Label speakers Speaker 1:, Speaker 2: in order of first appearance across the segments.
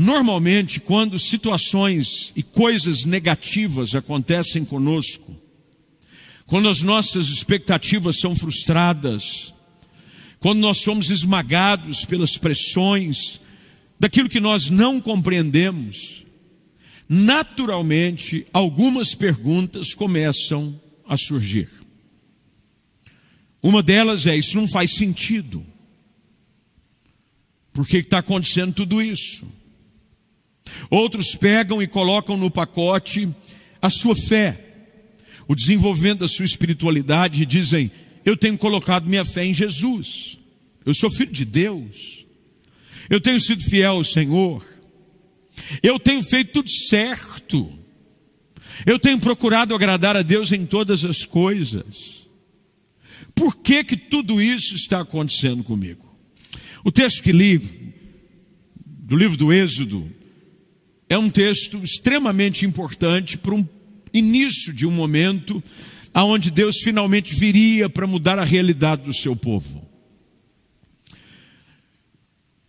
Speaker 1: Normalmente, quando situações e coisas negativas acontecem conosco, quando as nossas expectativas são frustradas, quando nós somos esmagados pelas pressões daquilo que nós não compreendemos, naturalmente algumas perguntas começam a surgir. Uma delas é: isso não faz sentido. Por que está acontecendo tudo isso? Outros pegam e colocam no pacote a sua fé, o desenvolvimento da sua espiritualidade e dizem: Eu tenho colocado minha fé em Jesus, eu sou filho de Deus, eu tenho sido fiel ao Senhor, eu tenho feito tudo certo, eu tenho procurado agradar a Deus em todas as coisas. Por que, que tudo isso está acontecendo comigo? O texto que li, do livro do Êxodo, é um texto extremamente importante para um início de um momento aonde Deus finalmente viria para mudar a realidade do seu povo.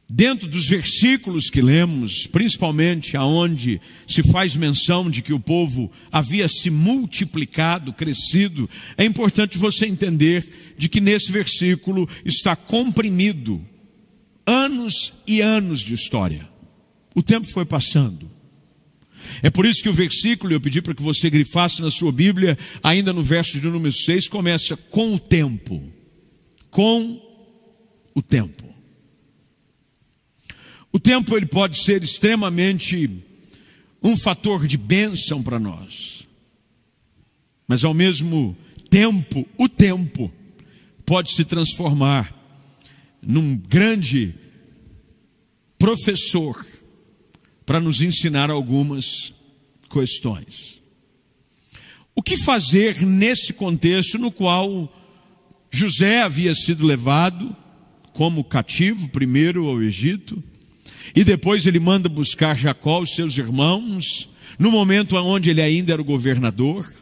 Speaker 1: Dentro dos versículos que lemos, principalmente aonde se faz menção de que o povo havia se multiplicado, crescido, é importante você entender de que nesse versículo está comprimido anos e anos de história. O tempo foi passando. É por isso que o versículo, eu pedi para que você grifasse na sua Bíblia, ainda no verso de número 6, começa com o tempo. Com o tempo. O tempo ele pode ser extremamente um fator de bênção para nós. Mas ao mesmo tempo, o tempo pode se transformar num grande professor para nos ensinar algumas questões. O que fazer nesse contexto no qual José havia sido levado como cativo, primeiro ao Egito, e depois ele manda buscar Jacó, os seus irmãos, no momento onde ele ainda era o governador.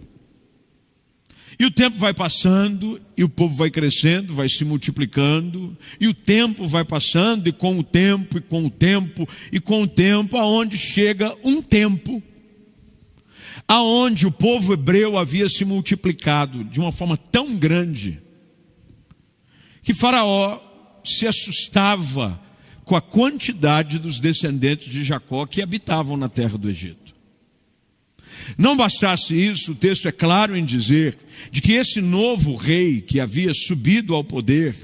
Speaker 1: E o tempo vai passando, e o povo vai crescendo, vai se multiplicando, e o tempo vai passando, e com o tempo, e com o tempo, e com o tempo, aonde chega um tempo, aonde o povo hebreu havia se multiplicado de uma forma tão grande, que Faraó se assustava com a quantidade dos descendentes de Jacó que habitavam na terra do Egito. Não bastasse isso, o texto é claro em dizer de que esse novo rei que havia subido ao poder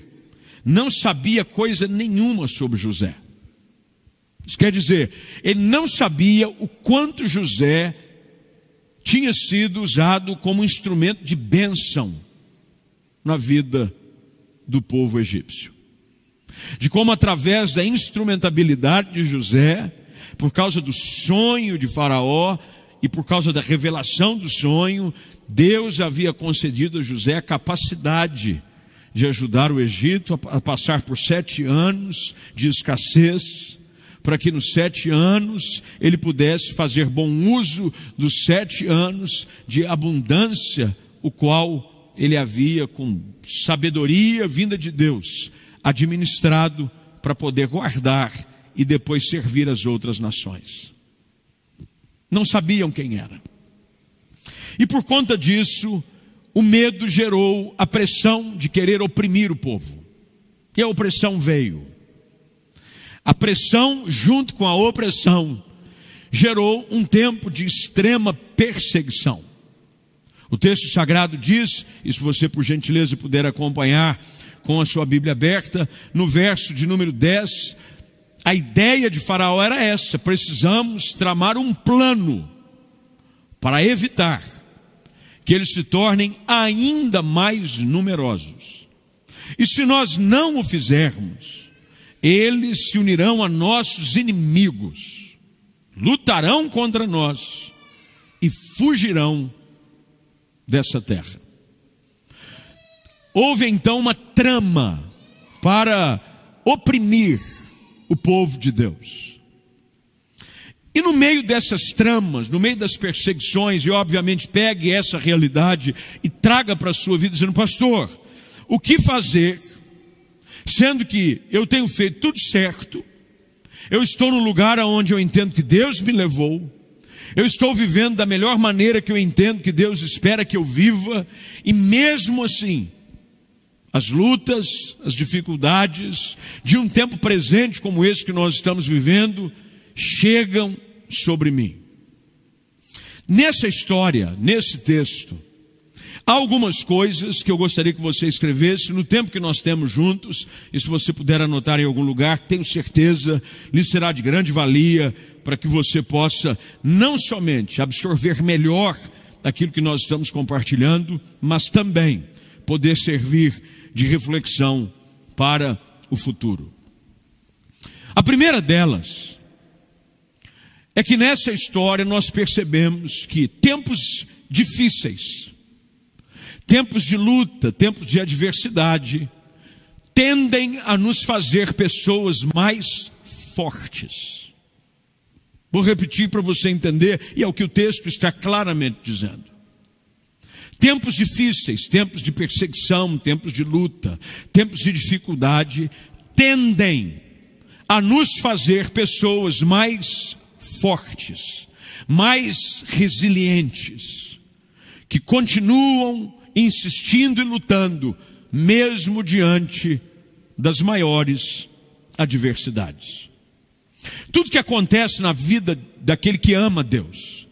Speaker 1: não sabia coisa nenhuma sobre José. Isso quer dizer, ele não sabia o quanto José tinha sido usado como instrumento de bênção na vida do povo egípcio. De como, através da instrumentabilidade de José, por causa do sonho de Faraó, e por causa da revelação do sonho, Deus havia concedido a José a capacidade de ajudar o Egito a passar por sete anos de escassez, para que nos sete anos ele pudesse fazer bom uso dos sete anos de abundância, o qual ele havia, com sabedoria vinda de Deus, administrado para poder guardar e depois servir as outras nações não sabiam quem era. E por conta disso, o medo gerou a pressão de querer oprimir o povo. E a opressão veio. A pressão, junto com a opressão, gerou um tempo de extrema perseguição. O texto sagrado diz, e se você por gentileza puder acompanhar com a sua Bíblia aberta, no verso de número 10, a ideia de Faraó era essa: precisamos tramar um plano para evitar que eles se tornem ainda mais numerosos. E se nós não o fizermos, eles se unirão a nossos inimigos, lutarão contra nós e fugirão dessa terra. Houve então uma trama para oprimir o povo de Deus. E no meio dessas tramas, no meio das perseguições, e obviamente pegue essa realidade e traga para a sua vida, dizendo, pastor, o que fazer, sendo que eu tenho feito tudo certo, Eu estou no lugar onde eu entendo que Deus me levou. Eu estou vivendo da melhor maneira que eu entendo que Deus espera que eu viva, e mesmo assim, as lutas, as dificuldades de um tempo presente como esse que nós estamos vivendo chegam sobre mim. Nessa história, nesse texto, há algumas coisas que eu gostaria que você escrevesse no tempo que nós temos juntos, e se você puder anotar em algum lugar, tenho certeza, lhe será de grande valia para que você possa não somente absorver melhor aquilo que nós estamos compartilhando, mas também poder servir de reflexão para o futuro. A primeira delas é que nessa história nós percebemos que tempos difíceis, tempos de luta, tempos de adversidade, tendem a nos fazer pessoas mais fortes. Vou repetir para você entender, e é o que o texto está claramente dizendo. Tempos difíceis, tempos de perseguição, tempos de luta, tempos de dificuldade, tendem a nos fazer pessoas mais fortes, mais resilientes, que continuam insistindo e lutando, mesmo diante das maiores adversidades. Tudo que acontece na vida daquele que ama Deus,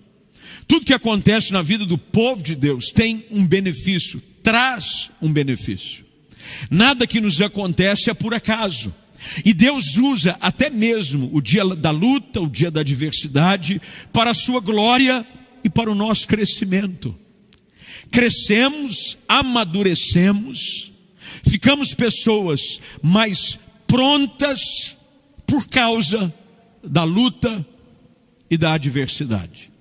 Speaker 1: tudo que acontece na vida do povo de Deus tem um benefício, traz um benefício. Nada que nos acontece é por acaso. E Deus usa até mesmo o dia da luta, o dia da adversidade, para a sua glória e para o nosso crescimento. Crescemos, amadurecemos, ficamos pessoas mais prontas por causa da luta e da adversidade.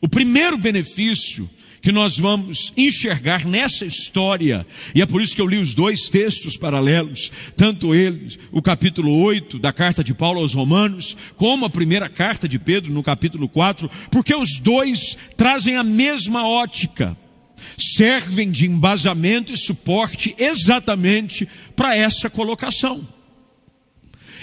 Speaker 1: O primeiro benefício que nós vamos enxergar nessa história, e é por isso que eu li os dois textos paralelos, tanto eles, o capítulo 8 da carta de Paulo aos Romanos, como a primeira carta de Pedro no capítulo 4, porque os dois trazem a mesma ótica, servem de embasamento e suporte exatamente para essa colocação.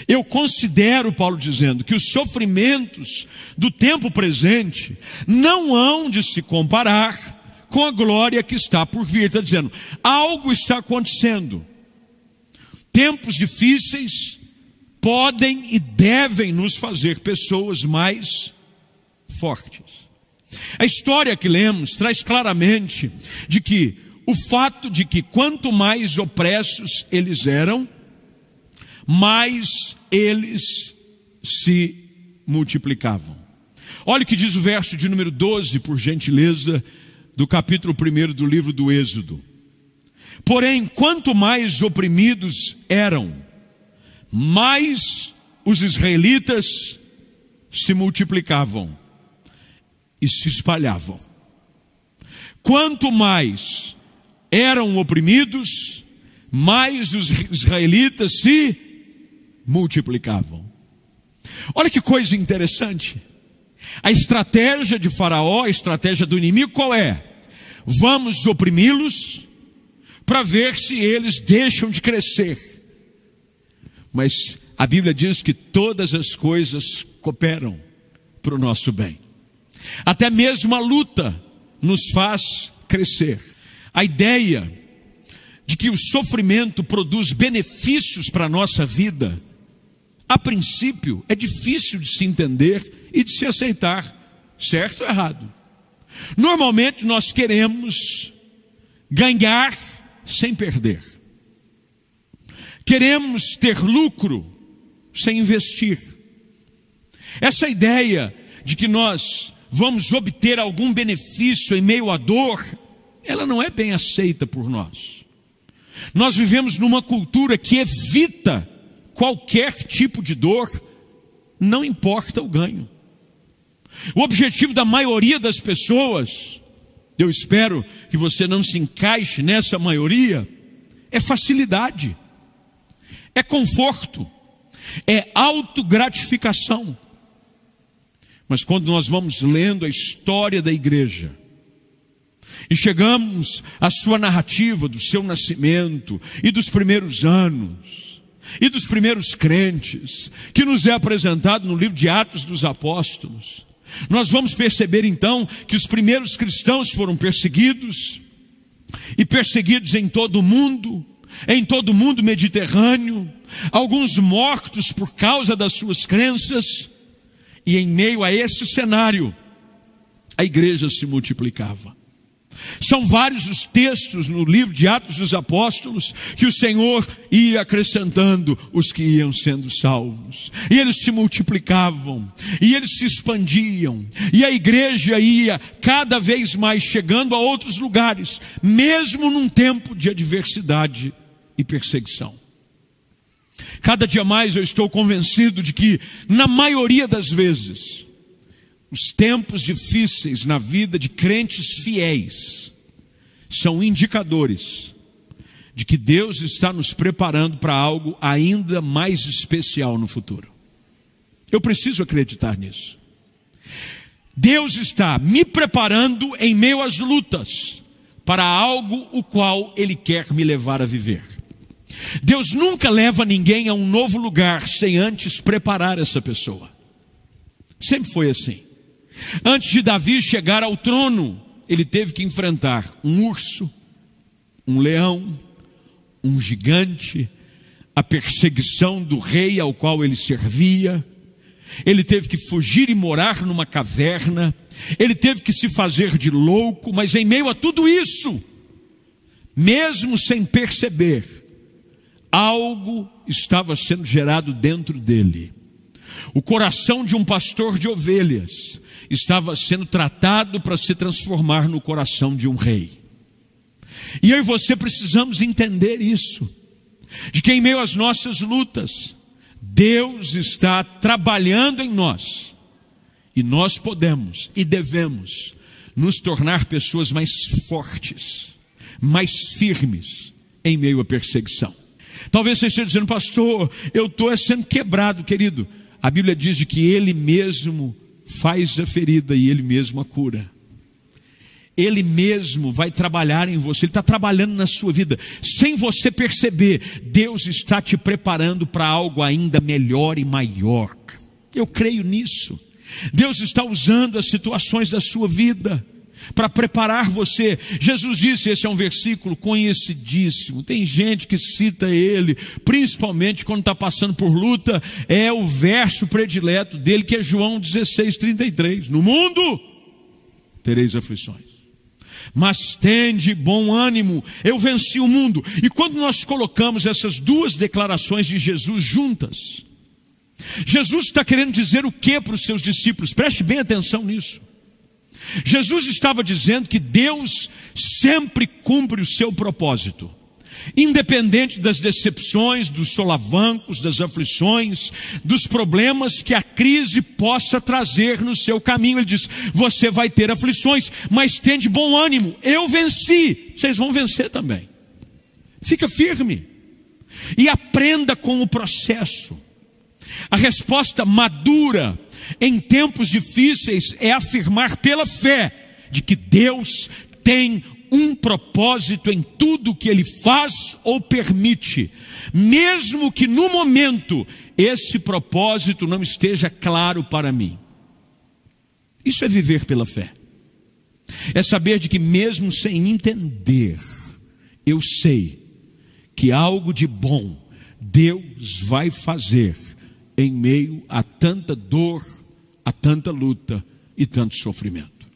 Speaker 1: Eu considero, Paulo dizendo, que os sofrimentos do tempo presente não hão de se comparar com a glória que está por vir. Está dizendo, algo está acontecendo. Tempos difíceis podem e devem nos fazer pessoas mais fortes. A história que lemos traz claramente de que o fato de que quanto mais opressos eles eram, mais eles se multiplicavam. Olha o que diz o verso de número 12, por gentileza, do capítulo 1 do livro do Êxodo. Porém, quanto mais oprimidos eram, mais os israelitas se multiplicavam e se espalhavam. Quanto mais eram oprimidos, mais os israelitas se multiplicavam. Olha que coisa interessante. A estratégia de Faraó, a estratégia do inimigo, qual é? Vamos oprimi-los para ver se eles deixam de crescer. Mas a Bíblia diz que todas as coisas cooperam para o nosso bem. Até mesmo a luta nos faz crescer. A ideia de que o sofrimento produz benefícios para a nossa vida a princípio, é difícil de se entender e de se aceitar, certo ou errado. Normalmente nós queremos ganhar sem perder. Queremos ter lucro sem investir. Essa ideia de que nós vamos obter algum benefício em meio à dor, ela não é bem aceita por nós. Nós vivemos numa cultura que evita qualquer tipo de dor, não importa o ganho. O objetivo da maioria das pessoas, eu espero que você não se encaixe nessa maioria, é facilidade, é conforto, é autogratificação. Mas quando nós vamos lendo a história da igreja, e chegamos à sua narrativa do seu nascimento e dos primeiros anos, e dos primeiros crentes, que nos é apresentado no livro de Atos dos Apóstolos, nós vamos perceber então que os primeiros cristãos foram perseguidos, e perseguidos em todo o mundo, em todo o mundo mediterrâneo, alguns mortos por causa das suas crenças, e em meio a esse cenário, a igreja se multiplicava. São vários os textos no livro de Atos dos Apóstolos que o Senhor ia acrescentando os que iam sendo salvos. E eles se multiplicavam, e eles se expandiam, e a igreja ia cada vez mais chegando a outros lugares, mesmo num tempo de adversidade e perseguição. Cada dia mais eu estou convencido de que, na maioria das vezes, os tempos difíceis na vida de crentes fiéis são indicadores de que Deus está nos preparando para algo ainda mais especial no futuro. Eu preciso acreditar nisso. Deus está me preparando em meio às lutas para algo o qual Ele quer me levar a viver. Deus nunca leva ninguém a um novo lugar sem antes preparar essa pessoa. Sempre foi assim. Antes de Davi chegar ao trono, ele teve que enfrentar um urso, um leão, um gigante, a perseguição do rei ao qual ele servia. Ele teve que fugir e morar numa caverna. Ele teve que se fazer de louco, mas em meio a tudo isso, mesmo sem perceber, algo estava sendo gerado dentro dele. O coração de um pastor de ovelhas estava sendo tratado para se transformar no coração de um rei. E eu e você precisamos entender isso, de que em meio às nossas lutas, Deus está trabalhando em nós, e nós podemos e devemos nos tornar pessoas mais fortes, mais firmes em meio à perseguição. Talvez você esteja dizendo, pastor, eu estou sendo quebrado, querido. A Bíblia diz que Ele mesmo faz a ferida e Ele mesmo a cura. Ele mesmo vai trabalhar em você, Ele está trabalhando na sua vida, sem você perceber, Deus está te preparando para algo ainda melhor e maior. Eu creio nisso. Deus está usando as situações da sua vida para preparar você. Jesus disse, esse é um versículo conhecidíssimo. Tem gente que cita ele, principalmente quando está passando por luta, é o verso predileto dele, que é João 16, 33. No mundo tereis aflições. Mas tende bom ânimo, eu venci o mundo. E quando nós colocamos essas duas declarações de Jesus juntas, Jesus está querendo dizer o que para os seus discípulos? Preste bem atenção nisso. Jesus estava dizendo que Deus sempre cumpre o seu propósito, independente das decepções, dos solavancos, das aflições, dos problemas que a crise possa trazer no seu caminho. Ele diz: Você vai ter aflições, mas tende bom ânimo, eu venci, vocês vão vencer também. Fica firme e aprenda com o processo. A resposta madura em tempos difíceis é afirmar pela fé de que Deus tem um propósito em tudo que ele faz ou permite, mesmo que no momento esse propósito não esteja claro para mim. Isso é viver pela fé. É saber de que mesmo sem entender, eu sei que algo de bom Deus vai fazer em meio a tanta dor, a tanta luta e tanto sofrimento.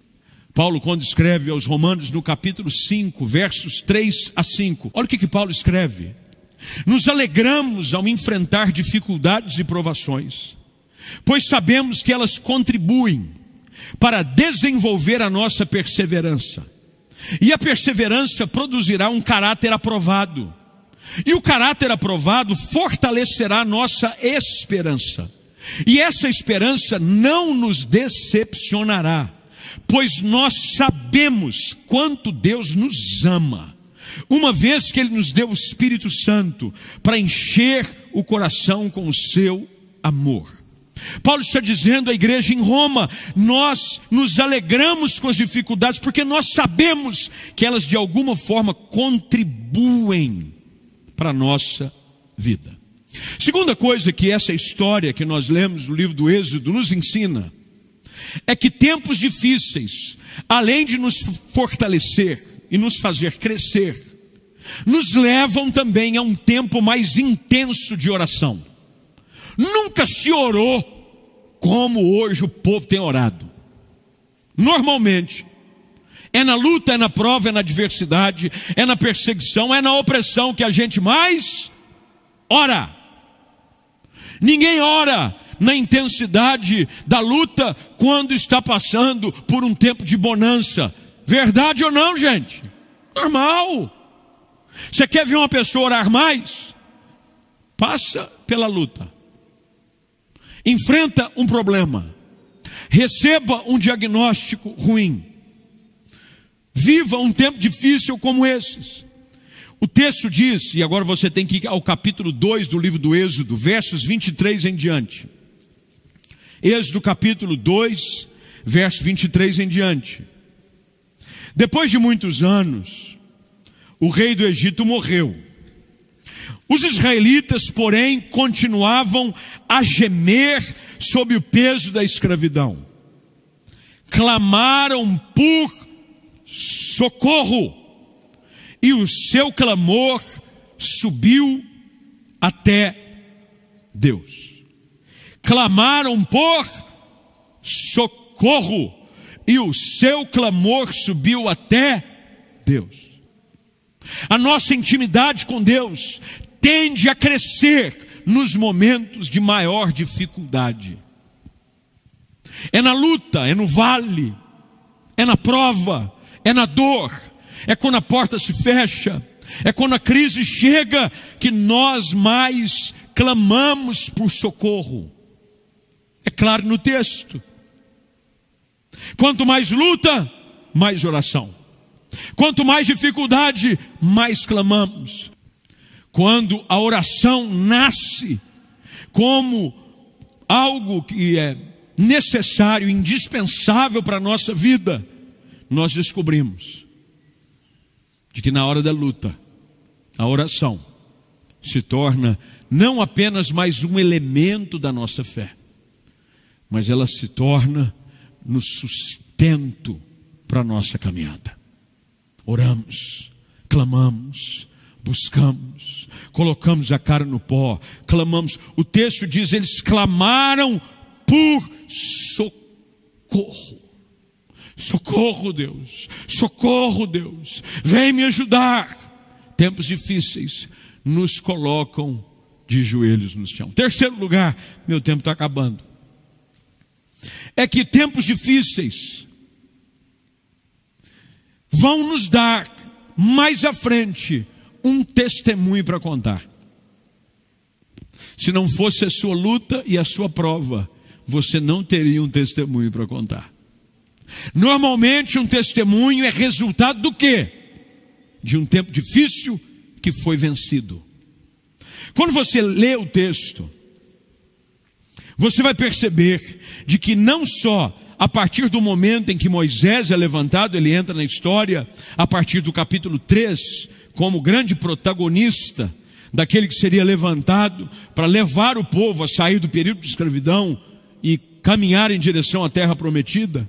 Speaker 1: Paulo, quando escreve aos Romanos no capítulo 5, versos 3 a 5, olha o que, que Paulo escreve. Nos alegramos ao enfrentar dificuldades e provações, pois sabemos que elas contribuem para desenvolver a nossa perseverança. E a perseverança produzirá um caráter aprovado e o caráter aprovado fortalecerá nossa esperança. E essa esperança não nos decepcionará, pois nós sabemos quanto Deus nos ama, uma vez que Ele nos deu o Espírito Santo para encher o coração com o seu amor. Paulo está dizendo à igreja em Roma: nós nos alegramos com as dificuldades, porque nós sabemos que elas de alguma forma contribuem para a nossa vida. Segunda coisa que essa história que nós lemos no livro do Êxodo nos ensina é que tempos difíceis, além de nos fortalecer e nos fazer crescer, nos levam também a um tempo mais intenso de oração. Nunca se orou como hoje o povo tem orado. Normalmente, é na luta, é na prova, é na adversidade, é na perseguição, é na opressão que a gente mais ora. Ninguém ora na intensidade da luta quando está passando por um tempo de bonança. Verdade ou não, gente? Normal. Você quer ver uma pessoa orar mais? Passa pela luta. Enfrenta um problema. Receba um diagnóstico ruim. Viva um tempo difícil como esses. O texto diz, e agora você tem que ir ao capítulo 2 do livro do Êxodo, versos 23 em diante. Êxodo capítulo 2, verso 23 em diante. Depois de muitos anos, o rei do Egito morreu. Os israelitas, porém, continuavam a gemer sob o peso da escravidão. Clamaram por socorro e o seu clamor subiu até Deus. Clamaram por socorro, e o seu clamor subiu até Deus. A nossa intimidade com Deus tende a crescer nos momentos de maior dificuldade. É na luta, é no vale, é na prova, é na dor, é quando a porta se fecha, é quando a crise chega que nós mais clamamos por socorro. É claro no texto. Quanto mais luta, mais oração. Quanto mais dificuldade, mais clamamos. Quando a oração nasce como algo que é necessário, indispensável para a nossa vida, nós descobrimos de que na hora da luta, a oração se torna não apenas mais um elemento da nossa fé, mas ela se torna no sustento para a nossa caminhada. Oramos, clamamos, buscamos, colocamos a cara no pó, clamamos. O texto diz: eles clamaram por socorro. Socorro, Deus, socorro, Deus, vem me ajudar. Tempos difíceis nos colocam de joelhos no chão. Terceiro lugar, meu tempo está acabando. É que tempos difíceis vão nos dar mais à frente um testemunho para contar. Se não fosse a sua luta e a sua prova, você não teria um testemunho para contar. Normalmente um testemunho é resultado do quê? De um tempo difícil que foi vencido. Quando você lê o texto, você vai perceber de que não só a partir do momento em que Moisés é levantado, ele entra na história, a partir do capítulo 3, como grande protagonista daquele que seria levantado para levar o povo a sair do período de escravidão e caminhar em direção à terra prometida.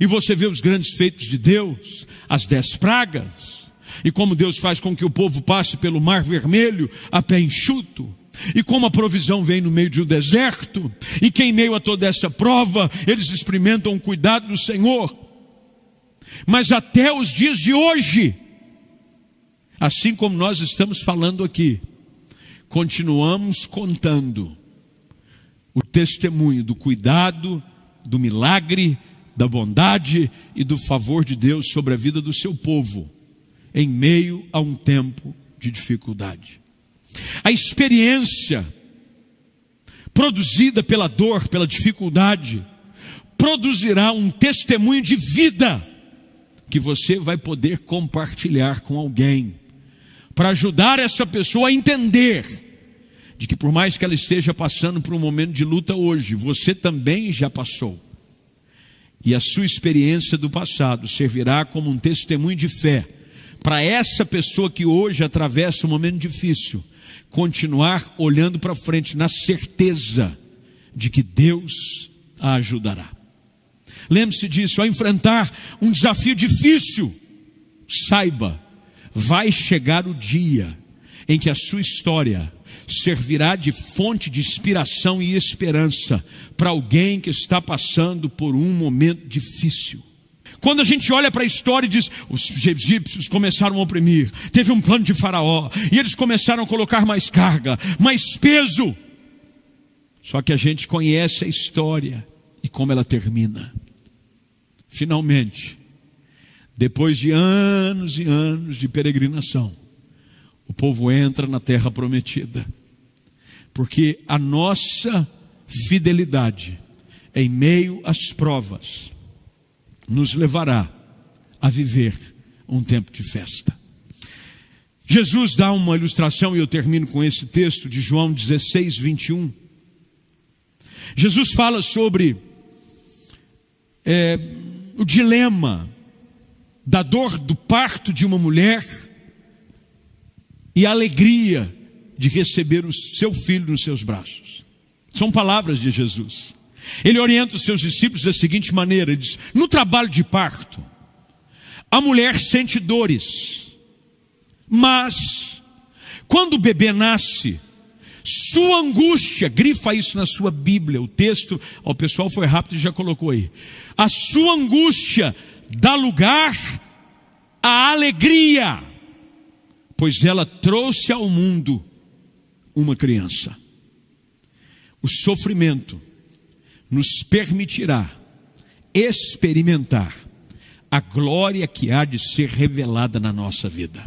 Speaker 1: E você vê os grandes feitos de Deus, as dez pragas, e como Deus faz com que o povo passe pelo mar vermelho a pé enxuto, e como a provisão vem no meio de um deserto, e que em meio a toda essa prova eles experimentam o cuidado do Senhor. Mas até os dias de hoje, assim como nós estamos falando aqui, continuamos contando o testemunho do cuidado, do milagre, da bondade e do favor de Deus sobre a vida do seu povo, em meio a um tempo de dificuldade. A experiência produzida pela dor, pela dificuldade, produzirá um testemunho de vida que você vai poder compartilhar com alguém, para ajudar essa pessoa a entender de que por mais que ela esteja passando por um momento de luta hoje, você também já passou. E a sua experiência do passado servirá como um testemunho de fé para essa pessoa que hoje atravessa um momento difícil, continuar olhando para frente na certeza de que Deus a ajudará. Lembre-se disso, ao enfrentar um desafio difícil, saiba, vai chegar o dia em que a sua história servirá de fonte de inspiração e esperança para alguém que está passando por um momento difícil. Quando a gente olha para a história e diz, os egípcios começaram a oprimir, teve um plano de Faraó, e eles começaram a colocar mais carga, mais peso. Só que a gente conhece a história e como ela termina. Finalmente, depois de anos e anos de peregrinação, o povo entra na terra prometida. Porque a nossa fidelidade em meio às provas nos levará a viver um tempo de festa. Jesus dá uma ilustração, e eu termino com esse texto de João 16, 21. Jesus fala sobre é, o dilema da dor do parto de uma mulher e alegria de receber o seu filho nos seus braços. São palavras de Jesus. Ele orienta os seus discípulos da seguinte maneira: ele diz, no trabalho de parto, a mulher sente dores, mas quando o bebê nasce, sua angústia, grifa isso na sua Bíblia, o texto, o pessoal foi rápido e já colocou aí. A sua angústia dá lugar à alegria, pois ela trouxe ao mundo uma criança. O sofrimento nos permitirá experimentar a glória que há de ser revelada na nossa vida.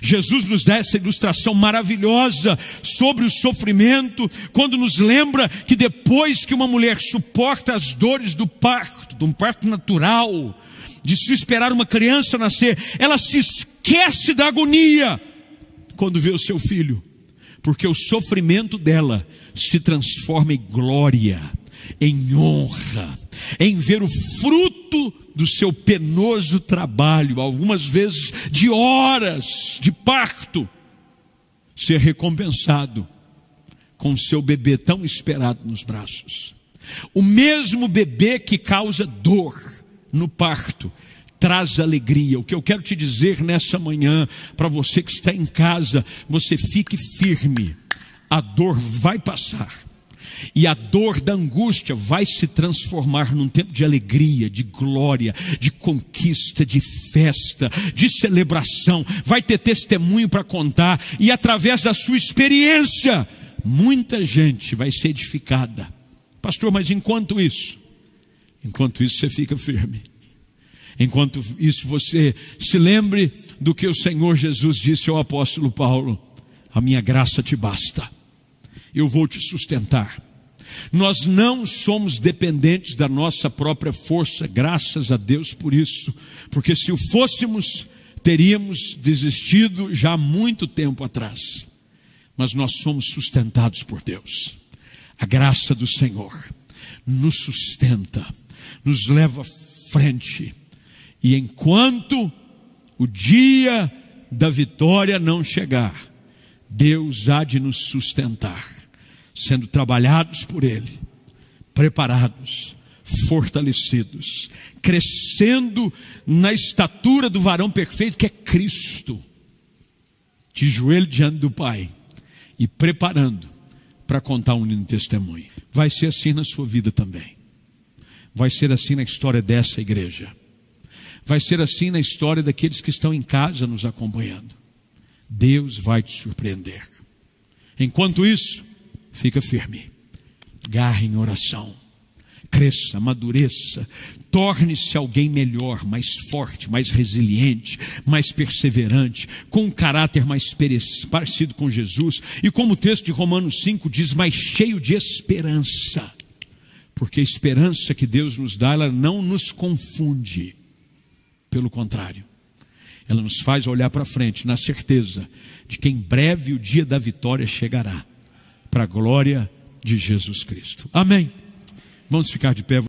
Speaker 1: Jesus nos dá essa ilustração maravilhosa sobre o sofrimento, quando nos lembra que depois que uma mulher suporta as dores do parto, de um parto natural, de se esperar uma criança nascer, ela se esquece da agonia quando vê o seu filho, porque o sofrimento dela se transforma em glória em honra, em ver o fruto do seu penoso trabalho, algumas vezes de horas de parto, ser recompensado com seu bebê tão esperado nos braços. O mesmo bebê que causa dor no parto traz alegria. O que eu quero te dizer nessa manhã, para você que está em casa, você fique firme. A dor vai passar e a dor da angústia vai se transformar num tempo de alegria, de glória, de conquista, de festa, de celebração. Vai ter testemunho para contar, e através da sua experiência, muita gente vai ser edificada. Pastor, mas enquanto isso, enquanto isso você fica firme. Enquanto isso você se lembre do que o Senhor Jesus disse ao apóstolo Paulo: A minha graça te basta, eu vou te sustentar. Nós não somos dependentes da nossa própria força, graças a Deus por isso, porque se o fôssemos, teríamos desistido já há muito tempo atrás. Mas nós somos sustentados por Deus. A graça do Senhor nos sustenta, nos leva à frente. E enquanto o dia da vitória não chegar, Deus há de nos sustentar sendo trabalhados por Ele, preparados, fortalecidos, crescendo na estatura do varão perfeito que é Cristo, de joelho diante do Pai e preparando para contar um lindo testemunho. Vai ser assim na sua vida também. Vai ser assim na história dessa igreja. Vai ser assim na história daqueles que estão em casa nos acompanhando. Deus vai te surpreender. Enquanto isso, Fica firme. Garre em oração. Cresça, amadureça, torne-se alguém melhor, mais forte, mais resiliente, mais perseverante, com um caráter mais parecido com Jesus e, como o texto de Romanos 5 diz, mais cheio de esperança. Porque a esperança que Deus nos dá, ela não nos confunde, pelo contrário, ela nos faz olhar para frente na certeza de que em breve o dia da vitória chegará para a glória de Jesus Cristo. Amém. Vamos ficar de pé.